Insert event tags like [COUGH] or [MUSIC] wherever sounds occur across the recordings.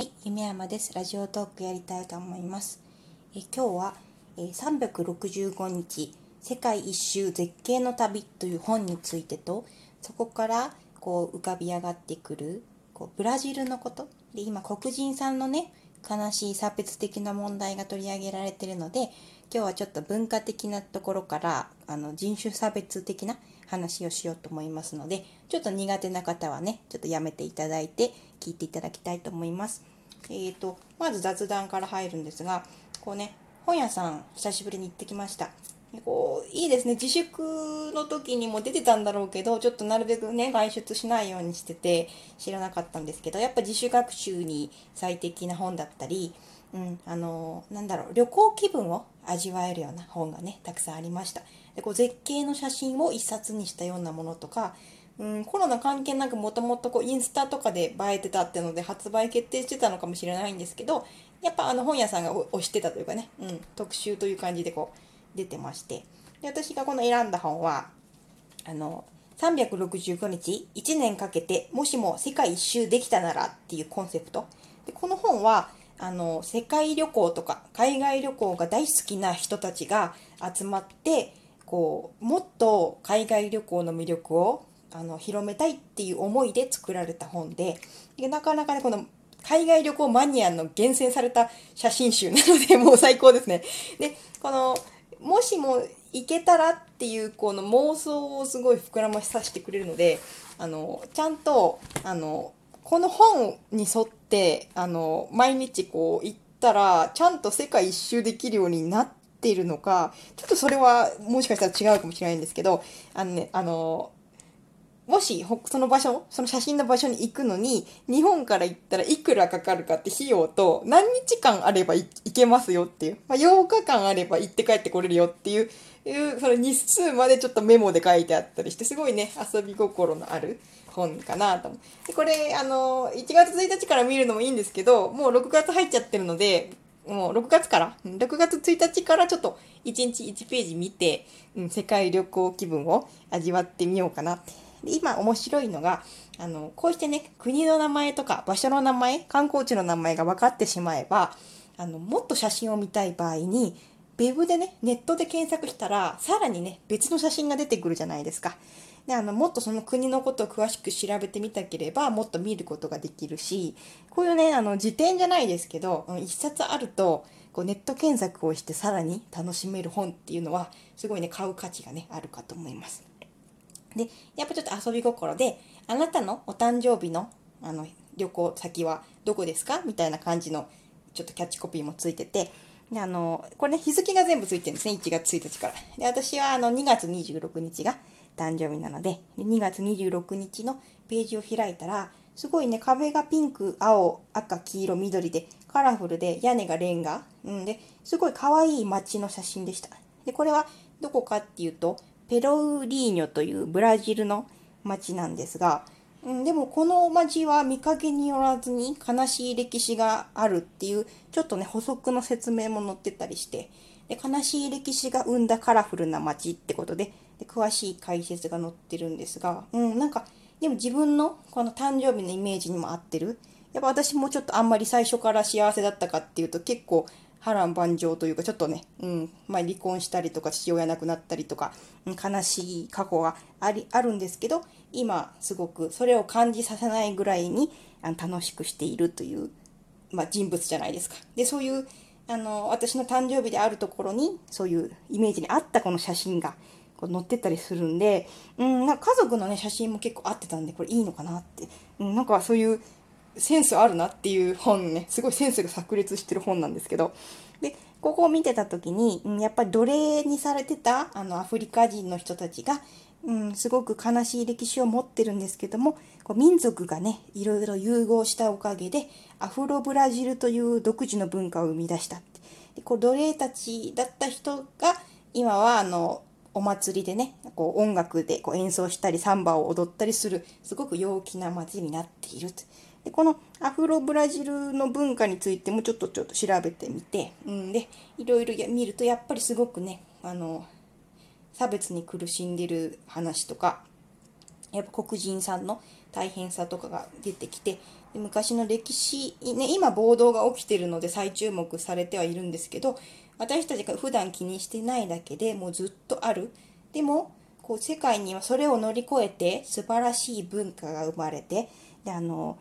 はい、夢山です。ラジオトークやりたいと思います。え今日は、え365日世界一周絶景の旅という本についてと、そこからこう浮かび上がってくるこうブラジルのことで今黒人さんのね悲しい差別的な問題が取り上げられてるので今日はちょっと文化的なところからあの人種差別的な話をしようと思いますのでちょっと苦手な方はねちょっとやめていただいて聞いていただきたいと思います。えー、とまず雑談から入るんですがこうね本屋さん久しぶりに行ってきました。こういいですね自粛の時にも出てたんだろうけどちょっとなるべくね外出しないようにしてて知らなかったんですけどやっぱ自主学習に最適な本だったり、うん、あのなんだろう旅行気分を味わえるような本がねたくさんありましたでこう絶景の写真を一冊にしたようなものとかうん、コロナ関係なくもともとインスタとかで映えてたってので発売決定してたのかもしれないんですけどやっぱあの本屋さんが推してたというかね、うん、特集という感じでこう出てまして。で私がこの選んだ本はあの365日1年かけてもしも世界一周できたならっていうコンセプト。でこの本はあの世界旅行とか海外旅行が大好きな人たちが集まってこうもっと海外旅行の魅力をあの広めたいっていう思いで作られた本ででなかなかねこの海外旅行マニアの厳選された写真集なので [LAUGHS] もう最高ですね。でこのもしも行けたらっていうこの妄想をすごい膨らましさせてくれるのであのちゃんとあのこの本に沿ってあの毎日こう行ったらちゃんと世界一周できるようになっているのかちょっとそれはもしかしたら違うかもしれないんですけどあのねあのもしその場所その写真の場所に行くのに日本から行ったらいくらかかるかって費用と何日間あれば行けますよっていう、まあ、8日間あれば行って帰ってこれるよっていういうその日数までちょっとメモで書いてあったりしてすごいね遊び心のある本かなと思う。でこれあの1月1日から見るのもいいんですけどもう6月入っちゃってるのでもう6月から6月1日からちょっと1日1ページ見て、うん、世界旅行気分を味わってみようかなって。で今面白いのがあのこうしてね国の名前とか場所の名前観光地の名前が分かってしまえばあのもっと写真を見たい場合にウェブでねネットで検索したらさらにね別の写真が出てくるじゃないですか。であのもっとその国のことを詳しく調べてみたければもっと見ることができるしこういうねあの辞典じゃないですけどうん一冊あるとこうネット検索をしてさらに楽しめる本っていうのはすごいね買う価値がねあるかと思います。でやっぱちょっと遊び心であなたのお誕生日のあの旅行先はどこですか？みたいな感じのちょっとキャッチコピーもついててであのこれね日付が全部ついてるんですね1月1日から。で私はあの2月26日が誕生日なのでで2月26日のページを開いたらすごいね壁がピンク青赤黄色緑でカラフルで屋根がレンガ、うん、ですごい可愛い街の写真でした。でこれはどこかっていうとペロウリーニョというブラジルの町なんですが、うん、でもこの町は見かけによらずに悲しい歴史があるっていうちょっとね補足の説明も載ってたりしてで悲しい歴史が生んだカラフルな町ってことでで詳しい解説が載ってるんですが、うん、なんかでも自分のこの誕生日のイメージにも合ってる。やっぱ私もちょっとあんまり最初から幸せだったかっていうと結構波乱万丈というかちょっとね、うんまあ、離婚したりとか父親亡くなったりとか、うん悲しい過去がありあるんですけど今すごくそれを感じさせないぐらいにあの楽しくしているという、まあ、人物じゃないですか。でそういうあの私の誕生日であるところにそういうイメージに合ったこの写真がこう載ってたりするんで、うん、なんか家族のね写真も結構合ってたんでこれいいのかなって、うん、なんかそういうセンスあるなっていう本ね。すごいセンスが炸裂してる本なんですけど。でここを見てた時に、やっぱり奴隷にされてたあのアフリカ人の人たちが、うん、すごく悲しい歴史を持ってるんですけどもこう民族がねいろいろ融合したおかげでアフロブラジルという独自の文化を生み出したって。でこう奴隷たちだった人が今はあのお祭りでねこう音楽でこう演奏したりサンバを踊ったりするすごく陽気な街になっていると。でこのアフロブラジルの文化についてもちょっとちょっと調べてみて、うん、でいろいろ見るとやっぱりすごくねあの差別に苦しんでる話とかやっぱ黒人さんの大変さとかが出てきてで昔の歴史、ね、今暴動が起きてるので再注目されてはいるんですけど私たちが普段気にしてないだけでもうずっとある。でもこう世界にはそれを乗り越えて素晴らしい文化が生まれてであの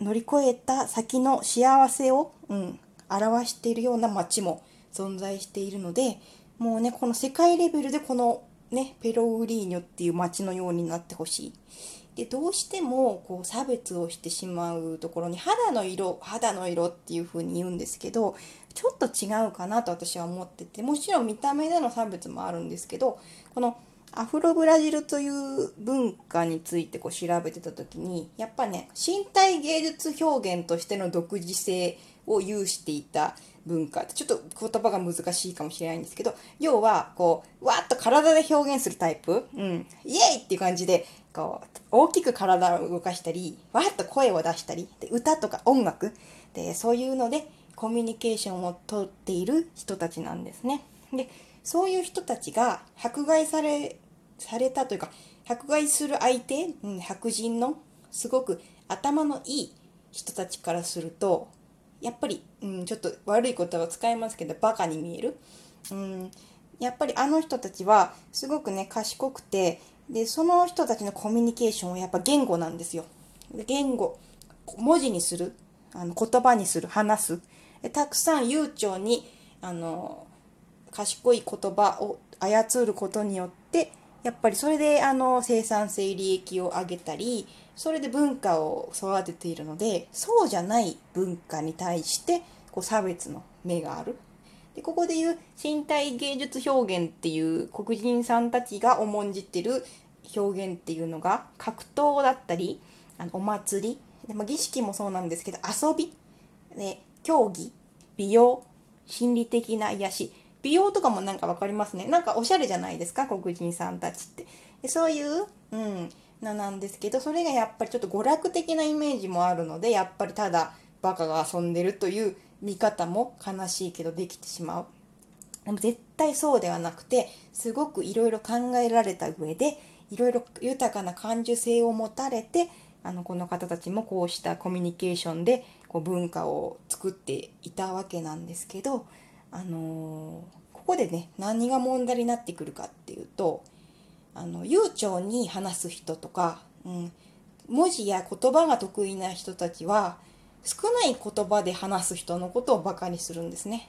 乗り越えた先の幸せを、うん、表しているような街も存在しているのでもうねこの世界レベルでこのねペロウリーニョっていう街のようになってほしい。でどうしてもこう差別をしてしまうところに肌の色肌の色っていう風に言うんですけどちょっと違うかなと私は思っててもちろん見た目での差別もあるんですけどこのアフロブラジルという文化についてこう調べてた時にやっぱね身体芸術表現としての独自性を有していた文化ちょっと言葉が難しいかもしれないんですけど要はこうわーっと体で表現するタイプ、うん、イエイっていう感じでこう大きく体を動かしたりわっと声を出したりで歌とか音楽でそういうのでコミュニケーションをとっている人たちなんですね。でそういう人たちが迫害されされたというか迫害する相手、うん、白人のすごく頭のいい人たちからするとやっぱり、うん、ちょっと悪い言葉を使いますけどバカに見える、うん、やっぱりあの人たちはすごくね賢くてでその人たちのコミュニケーションはやっぱ言語なんですよ。言語文字にするあの言葉にする話す。たくさん悠長にあの賢い言葉を操ることによってやっぱりそれであの生産性利益を上げたりそれで文化を育てているのでそうじゃない文化に対してこう差別の目がある。でここでいう身体芸術表現っていう黒人さんたちが重んじてる表現っていうのが格闘だったりあのお祭り。で、まあ、儀式もそうなんですけど遊び。で競技。美容。心理的な癒し。美容とかもなんか分かりますね。なんかおしゃれじゃないですか？黒人さんたちって。でそういううんななんですけどそれがやっぱりちょっと娯楽的なイメージもあるのでやっぱりただバカが遊んでるという見方も悲しいけどできてしまう。でも絶対そうではなくてすごくいろいろ考えられた上でいろいろ豊かな感受性を持たれてあのこの方たちもこうしたコミュニケーションでこう文化を作っていたわけなんですけどあのここでね何が問題になってくるかっていうとあの悠長に話す人とか、うん、文字や言葉が得意な人たちは少ない言葉で話す人のことをバカにするんですね。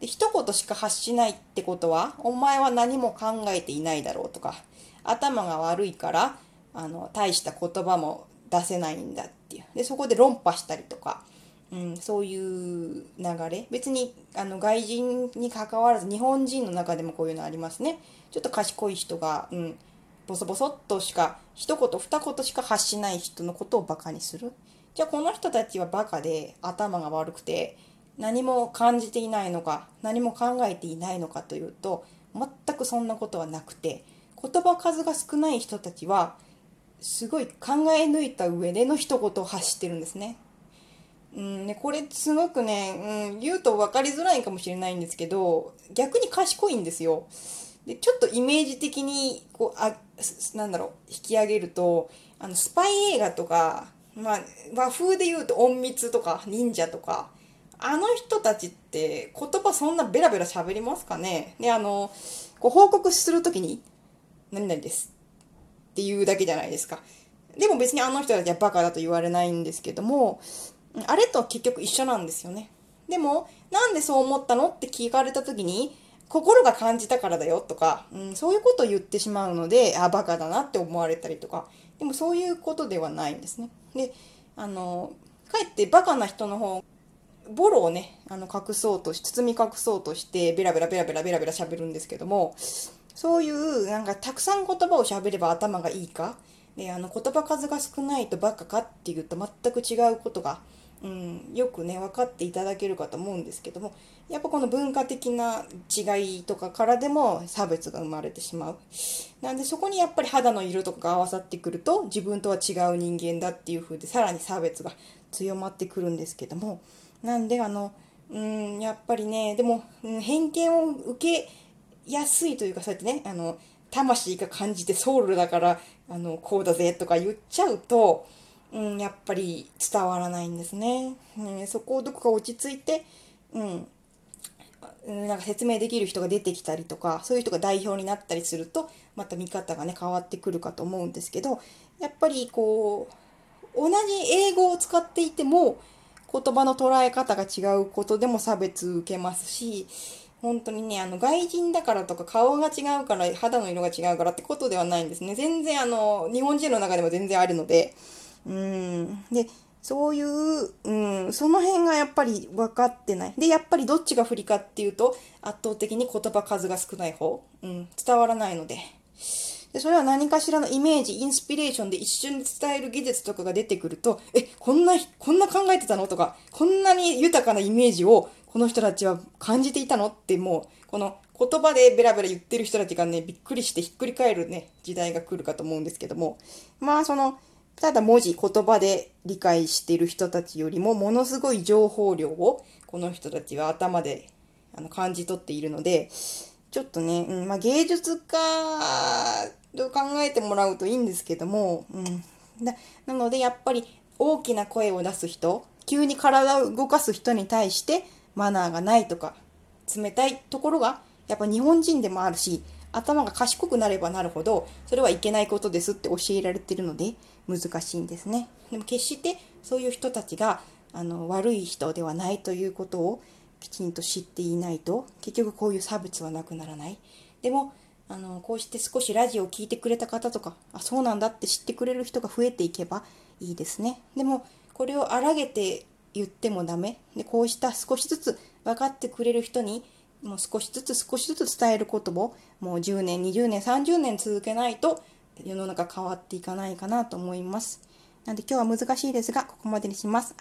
で一言しか発しないってことはお前は何も考えていないだろうとか頭が悪いからあの大した言葉も出せないんだっていうでそこで論破したりとかうん、そういう流れ。別にあの外人にかかわらず日本人の中でもこういうのありますね。ちょっと賢い人が、うん、ボソボソっとしか一言二言しか発しない人のことをバカにする。じゃあこの人たちはバカで頭が悪くて何も感じていないのか何も考えていないのかというと全くそんなことはなくて言葉数が少ない人たちはすごい考え抜いた上での一言を発してるんですね。うんね、これすごくね、うん、言うと分かりづらいかもしれないんですけど逆に賢いんですよ。でちょっとイメージ的にこうあなんだろう引き上げるとあのスパイ映画とか、まあ、和風で言うと隠密とか忍者とかあの人たちって言葉そんなベラベラ喋りますかね？であのこう報告する時に「何々です」っていうだけじゃないですか。でも別にあの人たちはバカだと言われないんですけどもあれと結局一緒なんですよね。でも、なんでそう思ったのって聞かれた時に、心が感じたからだよとか、うん、そういうことを言ってしまうので、あ、バカだなって思われたりとか、でもそういうことではないんですね。で、あの、かえってバカな人の方、ボロをね、あの隠そうとし、包み隠そうとして、ベラベラベラベラベラベラ喋るんですけども、そういう、なんかたくさん言葉を喋れば頭がいいか、で、あの言葉数が少ないとバカかっていうと全く違うことがうん、よくね分かっていただけるかと思うんですけどもやっぱこの文化的な違いとかからでも差別が生まれてしまう。なんでそこにやっぱり肌の色とかが合わさってくると自分とは違う人間だっていう風でさらに差別が強まってくるんですけども。なんであのうんやっぱりねでも、うん、偏見を受けやすいというかそうやってねあの魂が感じてソウルだからあのこうだぜとか言っちゃうとうん、やっぱり伝わらないんですね。ねそこをどこか落ち着いて、うん、なんか説明できる人が出てきたりとかそういう人が代表になったりするとまた見方がね変わってくるかと思うんですけどやっぱりこう同じ英語を使っていても言葉の捉え方が違うことでも差別受けますし本当にねあの外人だからとか顔が違うから肌の色が違うからってことではないんですね。全然あの日本人の中でも全然あるので。うんでそういう、うん、その辺がやっぱり分かってない。で、やっぱりどっちが不利かっていうと、圧倒的に言葉数が少ない方。うん、伝わらないので。で、それは何かしらのイメージ、インスピレーションで一瞬で伝える技術とかが出てくると、え、こんな、こんな考えてたのとか、こんなに豊かなイメージをこの人たちは感じていたのってもう、この言葉でベラベラ言ってる人たちがね、びっくりしてひっくり返るね、時代が来るかと思うんですけども、まあその、ただ文字、言葉で理解している人たちよりもものすごい情報量をこの人たちは頭であの感じ取っているので、ちょっとね、うんまあ、芸術家と考えてもらうといいんですけども、うん、だなのでやっぱり大きな声を出す人、急に体を動かす人に対してマナーがないとか冷たいところがやっぱ日本人でもあるし頭が賢くなればなるほどそれはいけないことですって教えられてるので難しいんですね。でも決してそういう人たちがあの悪い人ではないということをきちんと知っていないと結局こういう差別はなくならない。でもあのこうして少しラジオを聴いてくれた方とかあそうなんだって知ってくれる人が増えていけばいいですね。でもこれを荒げて言ってもダメ。でこうした少しずつ分かってくれる人にもう少しずつ少しずつ伝えることをもう10年20年30年続けないと世の中変わっていかないかなと思います。なんで今日は難しいですがここまでにします。